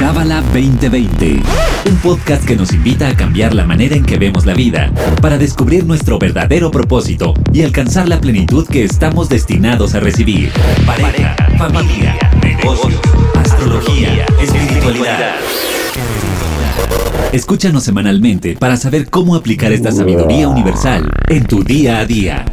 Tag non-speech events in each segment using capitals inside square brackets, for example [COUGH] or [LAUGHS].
Cábala 2020, un podcast que nos invita a cambiar la manera en que vemos la vida para descubrir nuestro verdadero propósito y alcanzar la plenitud que estamos destinados a recibir. Pareja, familia, negocios, astrología, espiritualidad. Escúchanos semanalmente para saber cómo aplicar esta sabiduría universal en tu día a día.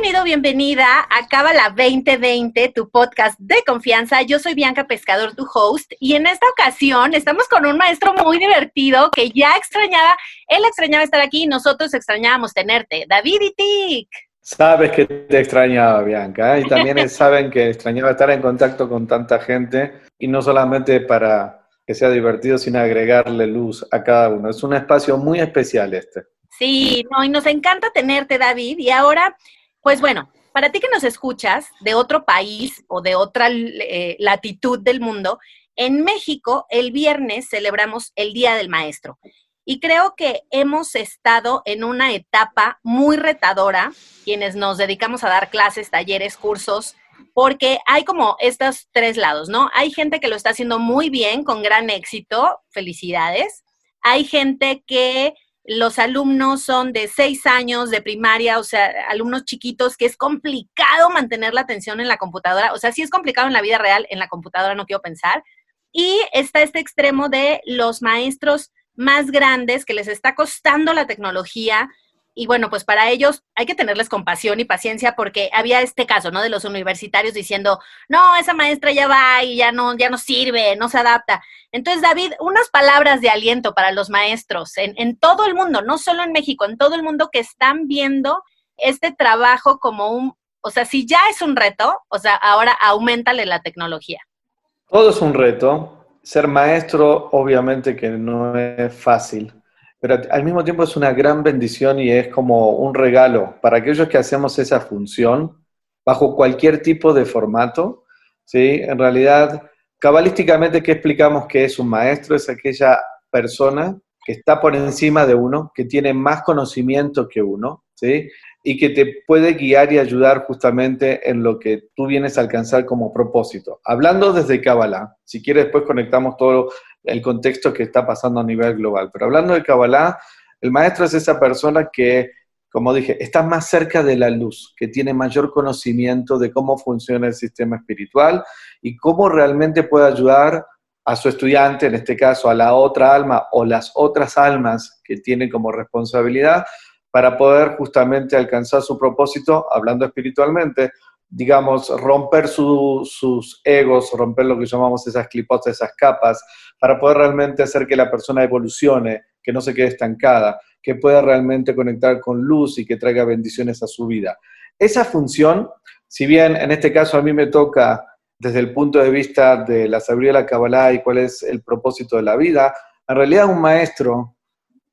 Bienvenido, bienvenida a Cábala 2020, tu podcast de confianza. Yo soy Bianca Pescador, tu host, y en esta ocasión estamos con un maestro muy divertido que ya extrañaba, él extrañaba estar aquí y nosotros extrañábamos tenerte, David Itik. Sabes que te extrañaba, Bianca, ¿eh? y también [LAUGHS] saben que extrañaba estar en contacto con tanta gente, y no solamente para que sea divertido, sino agregarle luz a cada uno. Es un espacio muy especial este. Sí, no, y nos encanta tenerte, David. Y ahora, pues bueno, para ti que nos escuchas de otro país o de otra eh, latitud del mundo, en México el viernes celebramos el Día del Maestro. Y creo que hemos estado en una etapa muy retadora, quienes nos dedicamos a dar clases, talleres, cursos, porque hay como estos tres lados, ¿no? Hay gente que lo está haciendo muy bien, con gran éxito, felicidades. Hay gente que los alumnos son de seis años de primaria, o sea, alumnos chiquitos, que es complicado mantener la atención en la computadora. O sea, sí es complicado en la vida real, en la computadora no quiero pensar. Y está este extremo de los maestros más grandes que les está costando la tecnología, y bueno, pues para ellos hay que tenerles compasión y paciencia porque había este caso, ¿no? De los universitarios diciendo, no, esa maestra ya va y ya no, ya no sirve, no se adapta. Entonces, David, unas palabras de aliento para los maestros en, en todo el mundo, no solo en México, en todo el mundo que están viendo este trabajo como un, o sea, si ya es un reto, o sea, ahora aumentale la tecnología. Todo es un reto. Ser maestro, obviamente que no es fácil pero al mismo tiempo es una gran bendición y es como un regalo para aquellos que hacemos esa función bajo cualquier tipo de formato. ¿sí? En realidad, cabalísticamente, ¿qué explicamos que es un maestro? Es aquella persona que está por encima de uno, que tiene más conocimiento que uno, ¿sí? Y que te puede guiar y ayudar justamente en lo que tú vienes a alcanzar como propósito. Hablando desde Kabbalah, si quieres después conectamos todo el contexto que está pasando a nivel global, pero hablando de Kabbalah, el maestro es esa persona que, como dije, está más cerca de la luz, que tiene mayor conocimiento de cómo funciona el sistema espiritual y cómo realmente puede ayudar a su estudiante, en este caso a la otra alma o las otras almas que tiene como responsabilidad, para poder justamente alcanzar su propósito, hablando espiritualmente, digamos, romper sus egos, romper lo que llamamos esas clipotas, esas capas, para poder realmente hacer que la persona evolucione, que no se quede estancada, que pueda realmente conectar con luz y que traiga bendiciones a su vida. Esa función, si bien en este caso a mí me toca desde el punto de vista de la sabiduría de la Kabbalah y cuál es el propósito de la vida, en realidad un maestro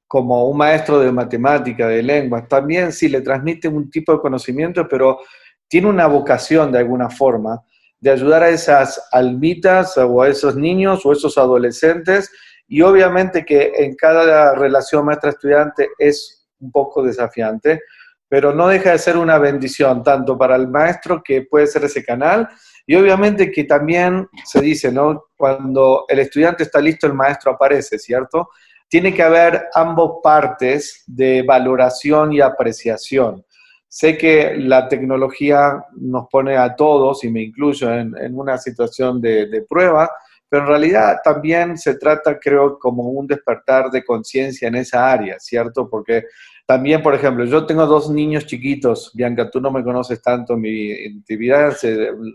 como un maestro de matemática, de lengua, también sí le transmite un tipo de conocimiento, pero tiene una vocación de alguna forma de ayudar a esas almitas o a esos niños o esos adolescentes y obviamente que en cada relación maestra-estudiante es un poco desafiante, pero no deja de ser una bendición tanto para el maestro que puede ser ese canal y obviamente que también se dice, ¿no? Cuando el estudiante está listo, el maestro aparece, ¿cierto? Tiene que haber ambos partes de valoración y apreciación. Sé que la tecnología nos pone a todos, y me incluyo, en, una situación de, prueba, pero en realidad también se trata, creo, como un despertar de conciencia en esa área, ¿cierto? Porque también, por ejemplo, yo tengo dos niños chiquitos, Bianca, tú no me conoces tanto mi intimidad,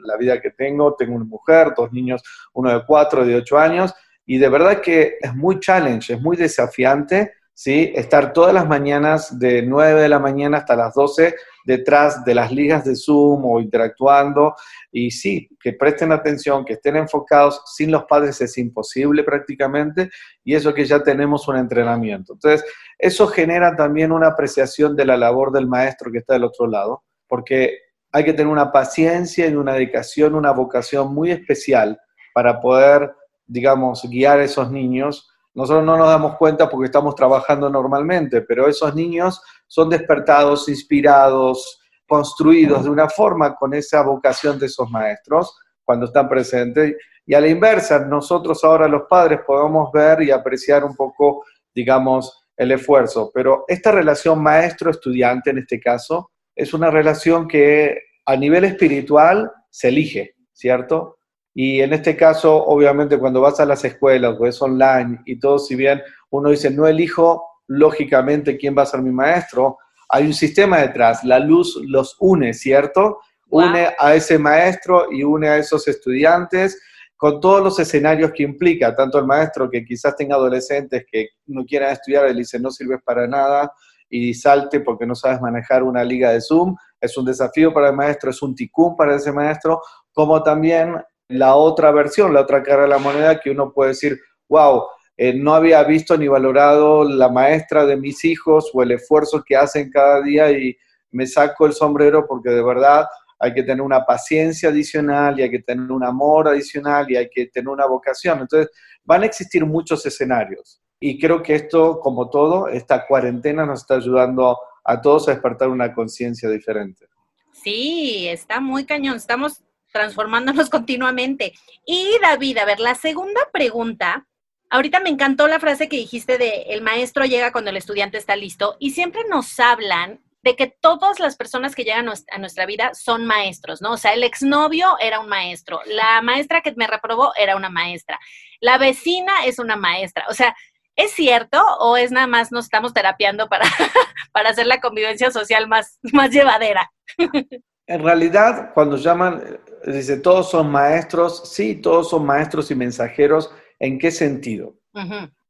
la vida que tengo, tengo una mujer, dos niños, uno de cuatro, de ocho años, y de verdad que es muy challenge, es muy desafiante, ¿sí? Estar todas las mañanas de 9 de la mañana hasta las 12 detrás de las ligas de Zoom o interactuando. Y sí, que presten atención, que estén enfocados. Sin los padres es imposible prácticamente. Y eso que ya tenemos un entrenamiento. Entonces, eso genera también una apreciación de la labor del maestro que está del otro lado, porque hay que tener una paciencia y una dedicación, una vocación muy especial para poder digamos, guiar a esos niños. Nosotros no nos damos cuenta porque estamos trabajando normalmente, pero esos niños son despertados, inspirados, construidos de una forma con esa vocación de esos maestros cuando están presentes. y a la inversa, nosotros ahora los padres podemos ver y apreciar un poco, digamos, el esfuerzo. Pero esta relación maestro-estudiante en este caso es una relación que a nivel espiritual se elige, ¿cierto? Y en este caso, obviamente, cuando vas a las escuelas o es online y todo, si bien uno dice, no elijo lógicamente quién va a ser mi maestro, hay un sistema detrás, la luz los une, ¿cierto? Une a ese maestro y une a esos estudiantes con todos los escenarios que implica, tanto el maestro que quizás tenga adolescentes que no quieran estudiar, él dice, no sirves para nada y salte porque no sabes manejar una liga de Zoom, es un desafío para el maestro, es un ticún para ese maestro, como también la otra versión, la otra cara de la moneda que uno puede decir, wow, eh, no había visto ni valorado la maestra de mis hijos o el esfuerzo que hacen cada día y me saco el sombrero porque de verdad hay que tener una paciencia adicional y hay que tener un amor adicional y hay que tener una vocación. Entonces, van a existir muchos escenarios y creo que esto, como todo, esta cuarentena nos está ayudando a todos a despertar una conciencia diferente. Sí, está muy cañón. Estamos transformándonos [LAUGHS] continuamente. Y David, a ver, la segunda pregunta, ahorita me encantó la frase que dijiste de el maestro llega cuando el estudiante está listo y siempre nos hablan de que todas las personas que llegan a nuestra vida son maestros, ¿no? O sea, el exnovio era un maestro, la maestra que me reprobó era una maestra, la vecina es una maestra, o sea, ¿es cierto o es nada más nos estamos terapiando para, [LAUGHS] para hacer la convivencia social más, más llevadera? [LAUGHS] En realidad, cuando llaman, dice, todos son maestros, sí, todos son maestros y mensajeros, ¿en qué sentido?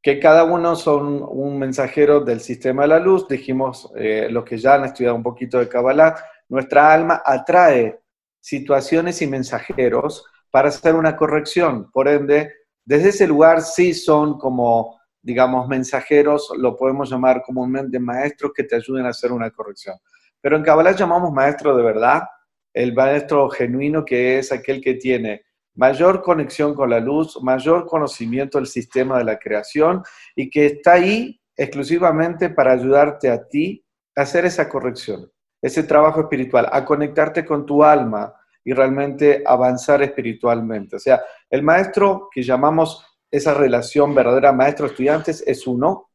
Que cada uno son un mensajero del sistema de la luz, dijimos, eh, los que ya han estudiado un poquito de Kabbalah, nuestra alma atrae situaciones y mensajeros para hacer una corrección, por ende, desde ese lugar sí son como, digamos, mensajeros, lo podemos llamar comúnmente maestros que te ayuden a hacer una corrección. Pero en Kabbalah llamamos maestro de verdad, el maestro genuino que es aquel que tiene mayor conexión con la luz, mayor conocimiento del sistema de la creación y que está ahí exclusivamente para ayudarte a ti a hacer esa corrección, ese trabajo espiritual, a conectarte con tu alma y realmente avanzar espiritualmente. O sea, el maestro que llamamos esa relación verdadera maestro-estudiantes es uno,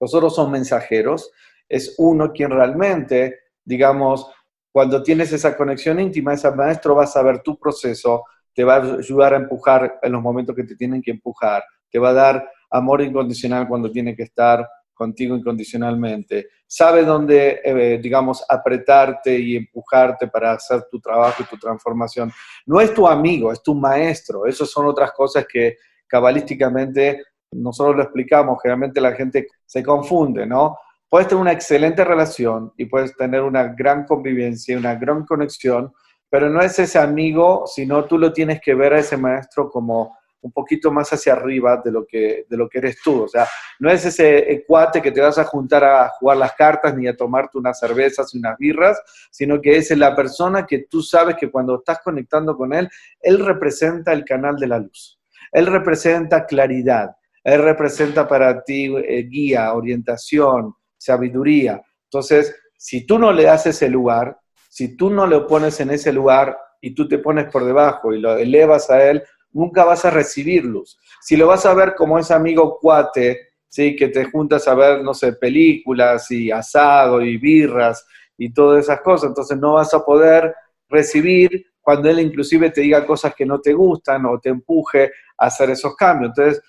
nosotros somos mensajeros, es uno quien realmente digamos, cuando tienes esa conexión íntima, ese maestro va a saber tu proceso, te va a ayudar a empujar en los momentos que te tienen que empujar, te va a dar amor incondicional cuando tiene que estar contigo incondicionalmente, sabe dónde, eh, digamos, apretarte y empujarte para hacer tu trabajo y tu transformación. No es tu amigo, es tu maestro. Esas son otras cosas que cabalísticamente nosotros lo explicamos, generalmente la gente se confunde, ¿no? Puedes tener una excelente relación y puedes tener una gran convivencia, una gran conexión, pero no es ese amigo, sino tú lo tienes que ver a ese maestro como un poquito más hacia arriba de lo que, de lo que eres tú. O sea, no es ese cuate que te vas a juntar a jugar las cartas ni a tomarte unas cervezas y unas birras, sino que es la persona que tú sabes que cuando estás conectando con él, él representa el canal de la luz. Él representa claridad. Él representa para ti eh, guía, orientación, sabiduría. Entonces, si tú no le das ese lugar, si tú no lo pones en ese lugar y tú te pones por debajo y lo elevas a él, nunca vas a recibir luz. Si lo vas a ver como ese amigo cuate, ¿sí? que te juntas a ver, no sé, películas y asado y birras y todas esas cosas, entonces no vas a poder recibir cuando él inclusive te diga cosas que no te gustan o te empuje a hacer esos cambios. Entonces,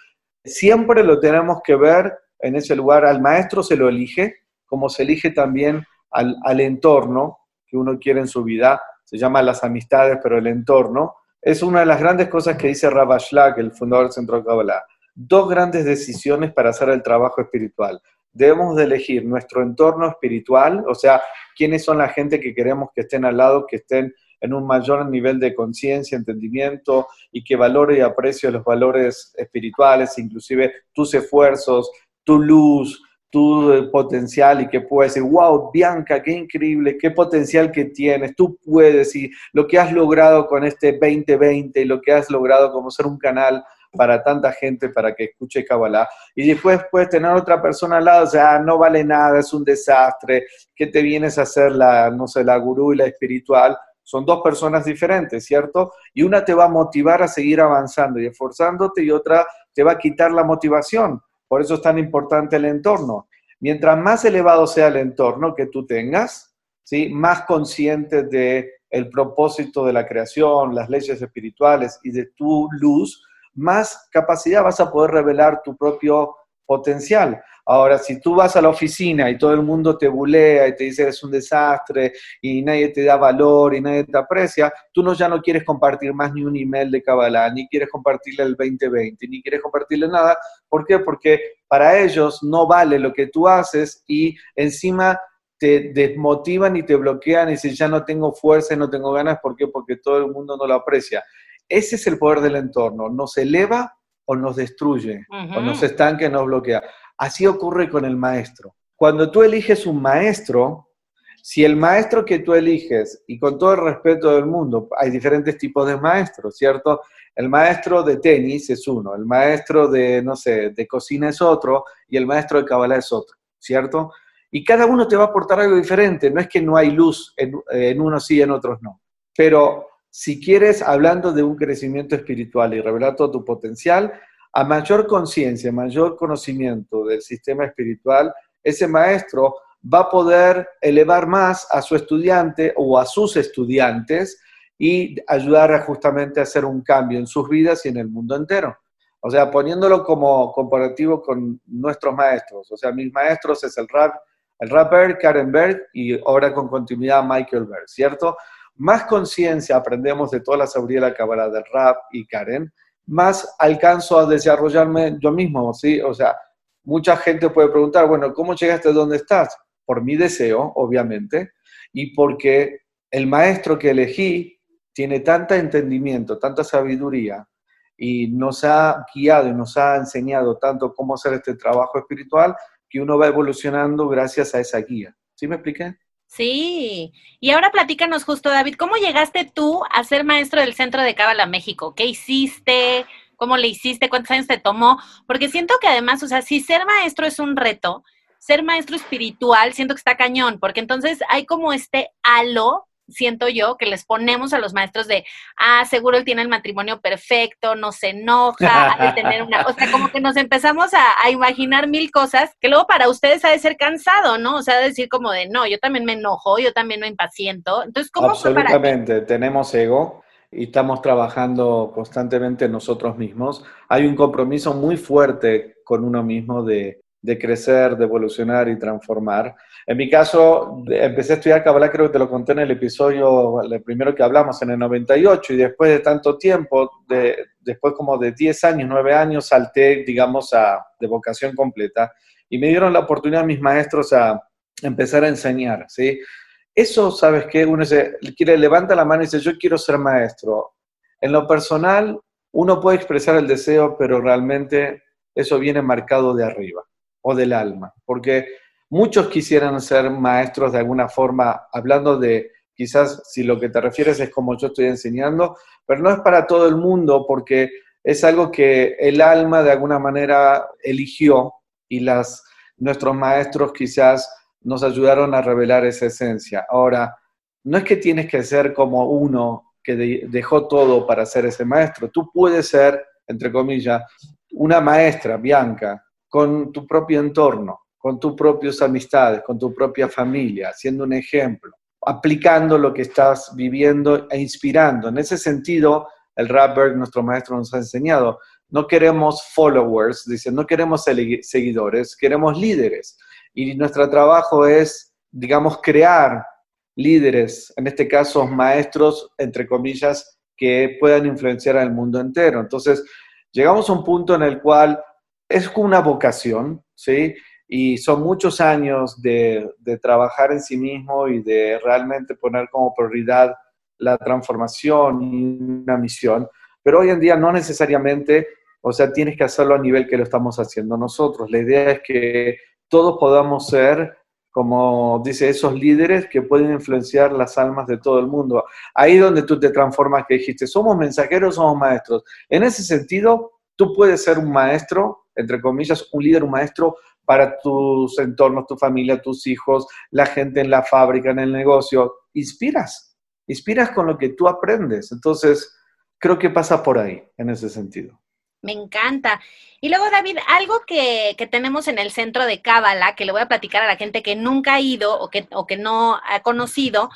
siempre lo tenemos que ver en ese lugar al maestro se lo elige, como se elige también al, entorno que uno quiere en su vida, se llama las amistades, pero el entorno, es una de las grandes cosas que dice Rabba el fundador del Centro de Kabbalah. Dos grandes decisiones para hacer el trabajo espiritual. Debemos de elegir nuestro entorno espiritual, o sea, quiénes son la gente que queremos que estén al lado, que estén en un mayor nivel de conciencia, entendimiento y que valore y aprecie los valores espirituales, inclusive tus esfuerzos, tu luz, tu eh, potencial y que puedes decir, wow, Bianca, qué increíble, qué potencial que tienes, tú puedes y lo que has logrado con este 2020 y lo que has logrado como ser un canal para tanta gente para que escuche Kabbalah. Y después puedes tener otra persona al lado, o sea, no vale nada, es un desastre, ¿qué te vienes a hacer la, no sé, la gurú y la espiritual? son dos personas diferentes, ¿cierto? Y una te va a motivar a seguir avanzando y esforzándote y otra te va a quitar la motivación. Por eso es tan importante el entorno. Mientras más elevado sea el entorno que tú tengas, ¿sí? más consciente de el propósito de la creación, las leyes espirituales y de tu luz, más capacidad vas a poder revelar tu propio potencial. Ahora, si tú vas a la oficina y todo el mundo te bulea y te dice es un desastre y nadie te da valor y nadie te aprecia, tú no, ya no quieres compartir más ni un email de Kabbalah, ni quieres compartirle el 2020, ni quieres compartirle nada. ¿Por qué? Porque para ellos no vale lo que tú haces y encima te desmotivan y te bloquean y dicen ya no tengo fuerza y no tengo ganas. ¿Por qué? Porque todo el mundo no lo aprecia. Ese es el poder del entorno. Nos eleva o nos destruye, o nos estanca y nos bloquea. Así ocurre con el maestro. Cuando tú eliges un maestro, si el maestro que tú eliges, y con todo el respeto del mundo, hay diferentes tipos de maestros, ¿cierto? El maestro de tenis es uno, el maestro de, no sé, de cocina es otro, y el maestro de cabalá es otro, ¿cierto? Y cada uno te va a aportar algo diferente, no es que no hay luz en, en unos sí y en otros no. Pero si quieres, hablando de un crecimiento espiritual y revelar todo tu potencial, a mayor conciencia, mayor conocimiento del sistema espiritual, ese maestro va a poder elevar más a su estudiante o a sus estudiantes y ayudar a justamente a hacer un cambio en sus vidas y en el mundo entero. O sea, poniéndolo como comparativo con nuestros maestros. O sea, mis maestros es el rap, el rapper Karen Berg y ahora con continuidad Michael Berg, ¿cierto? Más conciencia aprendemos de toda la sabiduría de la cámara del rap y Karen, más alcanzo a desarrollarme yo mismo, ¿sí? O sea, mucha gente puede preguntar, bueno, ¿cómo llegaste a donde estás? Por mi deseo, obviamente, y porque el maestro que elegí tiene tanto entendimiento, tanta sabiduría, y nos ha guiado y nos ha enseñado tanto cómo hacer este trabajo espiritual, que uno va evolucionando gracias a esa guía. ¿Sí me expliqué? Sí, y ahora platícanos justo, David, ¿cómo llegaste tú a ser maestro del Centro de Cábala México? ¿Qué hiciste? ¿Cómo le hiciste? ¿Cuántos años te tomó? Porque siento que además, o sea, si ser maestro es un reto, ser maestro espiritual siento que está cañón, porque entonces hay como este halo siento yo, que les ponemos a los maestros de, ah, seguro él tiene el matrimonio perfecto, no se enoja, ha de tener una, o sea, como que nos empezamos a, imaginar mil cosas que luego para ustedes ha de ser cansado, ¿no? O sea, de decir como de, no, yo también me enojo, yo también me impaciento. Entonces, ¿cómo Absolutamente, tenemos ego y estamos trabajando constantemente nosotros mismos. Hay un compromiso muy fuerte con uno mismo de, de crecer, de evolucionar y transformar. En mi caso, empecé a estudiar Kabbalah, creo que te lo conté en el episodio, el primero que hablamos, en el 98, y después de tanto tiempo, de, después como de 10 años, 9 años, salté, digamos, a, de vocación completa, y me dieron la oportunidad mis maestros a empezar a enseñar, ¿sí? Eso, ¿sabes qué? Uno se, quiere, levanta la mano y dice, yo quiero ser maestro. En lo personal, uno puede expresar el deseo, pero realmente eso viene marcado de arriba o del alma, porque muchos quisieran ser maestros de alguna forma, hablando de quizás si lo que te refieres es como yo estoy enseñando, pero no es para todo el mundo porque es algo que el alma de alguna manera eligió y las, nuestros maestros quizás nos ayudaron a revelar esa esencia. Ahora, no es que tienes que ser como uno que dejó todo para ser ese maestro, tú puedes ser, entre comillas, una maestra, Bianca, con tu propio entorno, con tus propias amistades, con tu propia familia, siendo un ejemplo, aplicando lo que estás viviendo e inspirando. En ese sentido, el Rapberg, nuestro maestro, nos ha enseñado, no queremos followers, dice, no queremos seguidores, queremos líderes. Y nuestro trabajo es, digamos, crear líderes, en este caso maestros, entre comillas, que puedan influenciar al mundo entero. Entonces, llegamos a un punto en el cual es una vocación, ¿sí? Y son muchos años de, trabajar en sí mismo y de realmente poner como prioridad la transformación y una misión. Pero hoy en día no necesariamente, o sea, tienes que hacerlo a nivel que lo estamos haciendo nosotros. La idea es que todos podamos ser, como dice, esos líderes que pueden influenciar las almas de todo el mundo. Ahí donde tú te transformas, que dijiste, somos mensajeros, somos maestros. En ese sentido, tú puedes ser un maestro entre comillas, un líder, un maestro para tus entornos, tu familia, tus hijos, la gente en la fábrica, en el negocio. Inspiras, inspiras con lo que tú aprendes. Entonces, creo que pasa por ahí, en ese sentido. Me encanta. Y luego, David, algo que, tenemos en el centro de Cábala, que le voy a platicar a la gente que nunca ha ido o que, o que no ha conocido,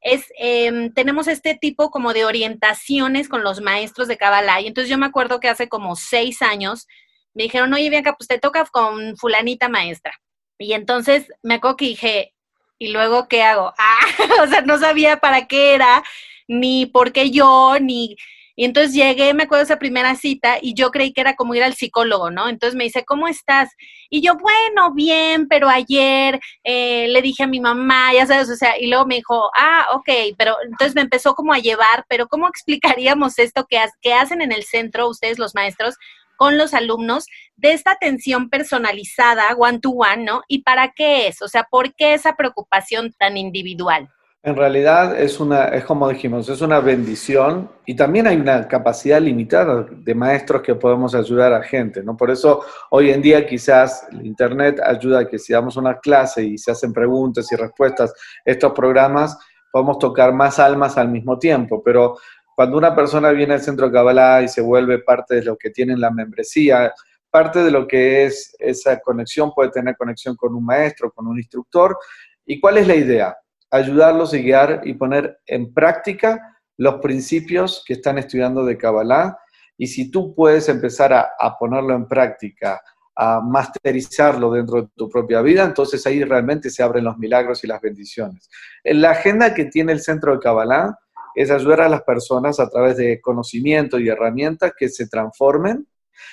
es, em, tenemos este tipo como de orientaciones con los maestros de Kabbalah. Y entonces yo me acuerdo que hace como seis años me dijeron, oye, Bianca, pues te toca con fulanita maestra. Y entonces me acuerdo que dije, ¿y luego qué hago? [LAUGHS] Ah, o sea, no sabía para qué era, ni por qué yo, ni y entonces llegué, me acuerdo esa primera cita, y yo creí que era como ir al psicólogo, ¿no? Entonces me dice, ¿cómo estás? Y yo, bueno, bien, pero ayer eh, le dije a mi mamá, ya sabes, o sea, y luego me dijo, ah, ok, pero entonces me empezó como a llevar, pero ¿cómo [LAUGHS] explicaríamos esto que, que hacen en el centro ustedes los maestros? Con los alumnos de esta atención personalizada, one to one, ¿no? ¿Y para qué es? O sea, ¿por qué esa preocupación tan individual? En realidad es una, es como dijimos, es una bendición y también hay una capacidad limitada de maestros que podemos ayudar a gente, ¿no? Por eso hoy en día quizás el Internet ayuda a que si damos una clase y se hacen preguntas y respuestas, estos programas, podemos tocar más almas al mismo tiempo, pero cuando una persona viene al centro Kabbalah y se vuelve parte de lo que tiene la membresía, parte de lo que es esa conexión puede tener conexión con un maestro, con un instructor. ¿Y cuál es la idea? ayudarlos y guiar y poner en práctica los principios que están estudiando de Kabbalah. Y si tú puedes empezar a, ponerlo en práctica, a masterizarlo dentro de tu propia vida, entonces ahí realmente se abren los milagros y las bendiciones. La agenda que tiene el centro de Kabbalah es ayudar a las personas a través de conocimiento y herramientas que se transformen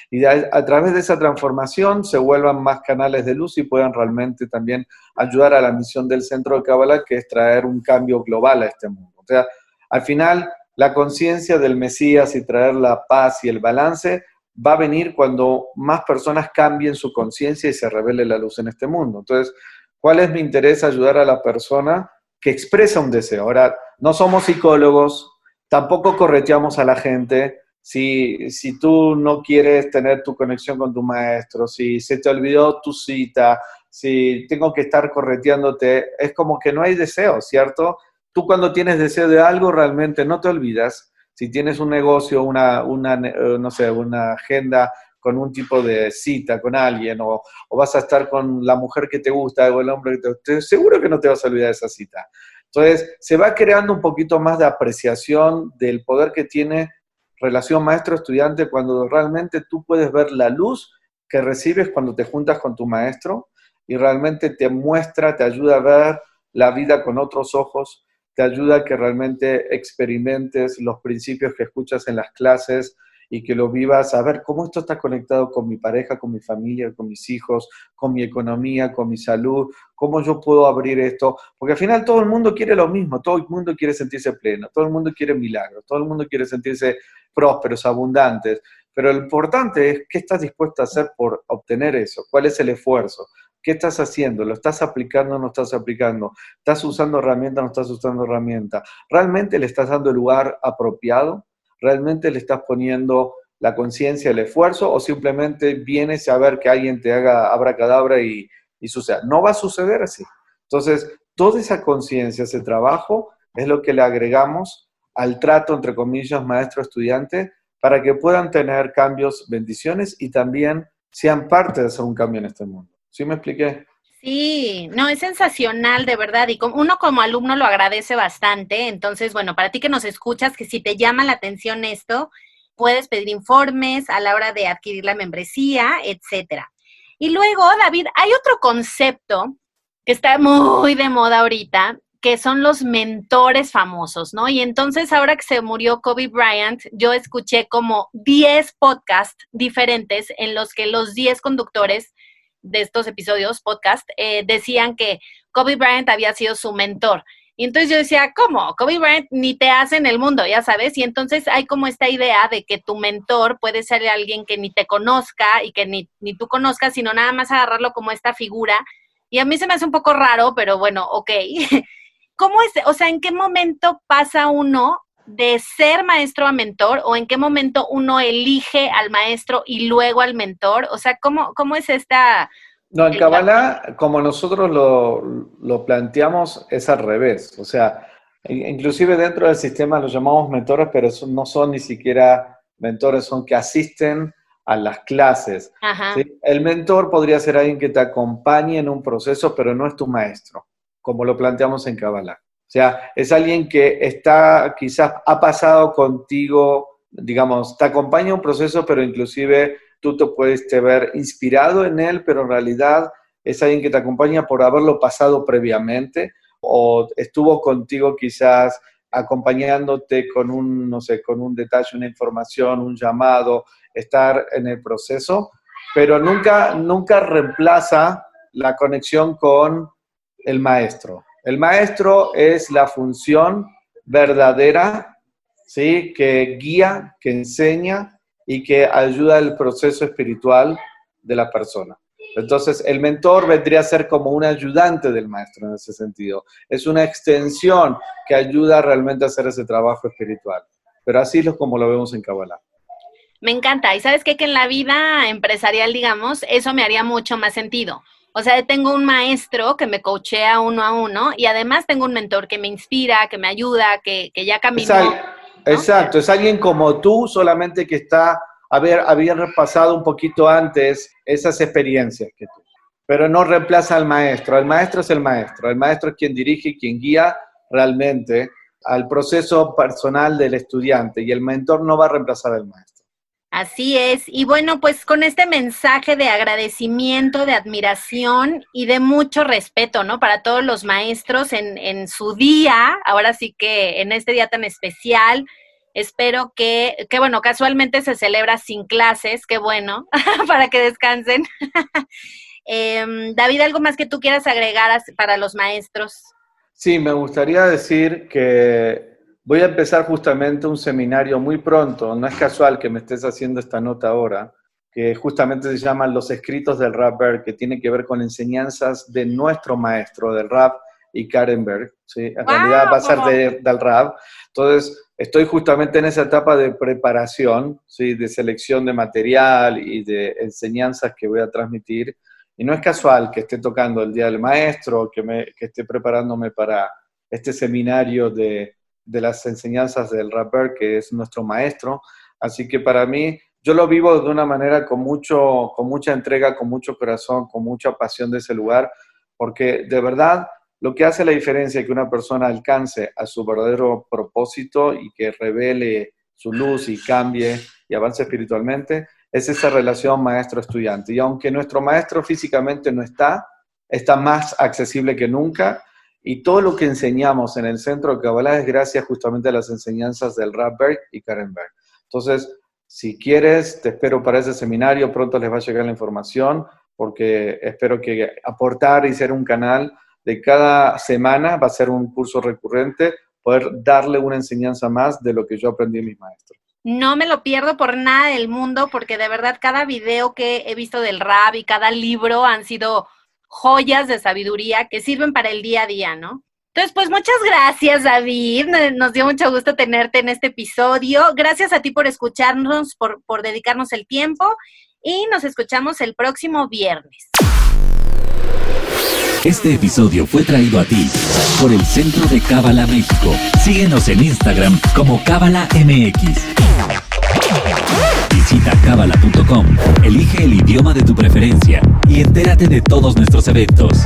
y a, través de esa transformación se vuelvan más canales de luz y puedan realmente también ayudar a la misión del centro de Kabbalah, que es traer un cambio global a este mundo. O sea, al final, la conciencia del Mesías y traer la paz y el balance va a venir cuando más personas cambien su conciencia y se revele la luz en este mundo. Entonces, ¿cuál es mi interés? Ayudar a la persona que expresa un deseo. Ahora, no somos psicólogos, tampoco correteamos a la gente, si, si tú no quieres tener tu conexión con tu maestro, si se te olvidó tu cita, si tengo que estar correteándote, es como que no hay deseo, ¿cierto? Tú cuando tienes deseo de algo realmente no te olvidas. Si tienes un negocio, una, una eh, no sé, una agenda con un tipo de cita con alguien o, vas a estar con la mujer que te gusta o el hombre que te gusta, seguro que no te vas a olvidar de esa cita. Entonces, se va creando un poquito más de apreciación del poder que tiene relación maestro-estudiante cuando realmente tú puedes ver la luz que recibes cuando te juntas con tu maestro y realmente te muestra, te ayuda a ver la vida con otros ojos, te ayuda a que realmente experimentes los principios que escuchas en las clases, y que lo vivas a ver cómo esto está conectado con mi pareja, con mi familia, con mis hijos, con mi economía, con mi salud, cómo yo puedo abrir esto, porque al final todo el mundo quiere lo mismo, todo el mundo quiere sentirse pleno, todo el mundo quiere milagros, todo el mundo quiere sentirse prósperos, abundantes, pero lo importante es qué estás dispuesto a hacer por obtener eso, cuál es el esfuerzo, ¿Qué estás haciendo? ¿Lo estás aplicando o no estás aplicando? ¿Estás usando herramienta o no estás usando herramienta? ¿Realmente le estás dando el lugar apropiado? ¿Realmente le estás poniendo la conciencia, el esfuerzo o simplemente vienes a ver que alguien te haga abracadabra y, y suceda? No va a suceder así. Entonces, toda esa conciencia, ese trabajo, es lo que le agregamos al trato, entre comillas, maestro-estudiante, para que puedan tener cambios, bendiciones y también sean parte de hacer un cambio en este mundo. ¿Sí me expliqué? Sí, no, es sensacional, de verdad, y uno como alumno lo agradece bastante. Entonces, bueno, para ti que nos escuchas, que si te llama la atención esto, puedes pedir informes a la hora de adquirir la membresía, etcétera. Y luego, David, hay otro concepto que está muy de moda ahorita, que son los mentores famosos, ¿no? Y entonces, ahora que se murió Kobe Bryant, yo escuché como 10 podcasts diferentes en los que los 10 conductores de estos episodios, podcast, eh, decían que Kobe Bryant había sido su mentor. Y entonces yo decía, ¿cómo? Kobe Bryant ni te hace en el mundo, ya sabes. Y entonces hay como esta idea de que tu mentor puede ser alguien que ni te conozca y que ni, ni tú conozcas, sino nada más agarrarlo como esta figura. Y a mí se me hace un poco raro, pero bueno, ok. [LAUGHS] ¿Cómo es? O sea, ¿en qué momento pasa uno de ser maestro a mentor o en qué momento uno elige al maestro y luego al mentor? O sea, ¿cómo, cómo es esta... No, en Kabbalah, como nosotros lo, lo, planteamos, es al revés. O sea, Inclusive dentro del sistema los llamamos mentores, pero no son ni siquiera mentores, son que asisten a las clases. El mentor podría ser alguien que te acompañe en un proceso, pero no es tu maestro, como lo planteamos en Kabbalah. O sea, es alguien que está, quizás ha pasado contigo, digamos, te acompaña un proceso, pero inclusive tú te puedes ver inspirado en él, pero en realidad es alguien que te acompaña por haberlo pasado previamente o estuvo contigo quizás acompañándote con un, no sé, con un detalle, una información, un llamado, estar en el proceso, pero nunca, nunca reemplaza la conexión con el maestro. El maestro es la función verdadera, ¿sí? Que guía, que enseña y que ayuda el proceso espiritual de la persona. Entonces, el mentor vendría a ser como un ayudante del maestro en ese sentido. Es una extensión que ayuda realmente a hacer ese trabajo espiritual. Pero así es como lo vemos en Kabbalah. Me encanta. Y sabes qué? Que en la vida empresarial, digamos, eso me haría mucho más sentido. O sea, tengo un maestro que me coachea uno a uno y además tengo un mentor que me inspira, que me ayuda, que, ya caminó. Exacto, es alguien como tú, solamente que está haber, haber pasado un poquito antes esas experiencias que tú. Pero no reemplaza al maestro. El maestro es el maestro. El maestro es quien dirige, quien guía realmente al proceso personal del estudiante y el mentor no va a reemplazar al maestro. Así es. Y bueno, pues con este mensaje de agradecimiento, de admiración y de mucho respeto, ¿no? Para todos los maestros en, en su día, ahora sí que en este día tan especial, Espero que, que, bueno, casualmente se celebra sin clases, qué bueno, [LAUGHS] para que descansen. [LAUGHS] Em, David, ¿algo más que tú quieras agregar para los maestros? Sí, me gustaría decir que voy a empezar justamente un seminario muy pronto, no es casual que me estés haciendo esta nota ahora, que justamente se llama Los escritos del rapper, que tiene que ver con enseñanzas de nuestro maestro del rap y Karenberg, ¿sí? en realidad va a ser del rap. Entonces, estoy justamente en esa etapa de preparación, ¿sí? de selección de material y de enseñanzas que voy a transmitir. Y no es casual que esté tocando el Día del Maestro, que, me, que esté preparándome para este seminario de, de las enseñanzas del rapper, que es nuestro maestro. Así que para mí, yo lo vivo de una manera con, mucho, con mucha entrega, con mucho corazón, con mucha pasión de ese lugar, porque de verdad lo que hace la diferencia que una persona alcance a su verdadero propósito y que revele su luz y cambie y avance espiritualmente es esa relación maestro-estudiante. Y aunque nuestro maestro físicamente no está, está más accesible que nunca. Y todo lo que enseñamos en el centro de Kabbalah es gracias justamente a las enseñanzas del Rabberg y Karenberg. Entonces, si quieres, te espero para ese seminario. Pronto les va a llegar la información porque espero que aportar y ser un canal de cada semana, va a ser un curso recurrente, poder darle una enseñanza más de lo que yo aprendí en mis maestros. No me lo pierdo por nada del mundo, porque de verdad cada video que he visto del rap y cada libro han sido joyas de sabiduría que sirven para el día a día, ¿no? Entonces, pues muchas gracias, David. Nos dio mucho gusto tenerte en este episodio. Gracias a ti por escucharnos, por, por dedicarnos el tiempo y nos escuchamos el próximo viernes. Este episodio fue traído a ti por el Centro de Cábala México. Síguenos en Instagram como Cábala MX. Visita cábala.com, elige el idioma de tu preferencia y entérate de todos nuestros eventos.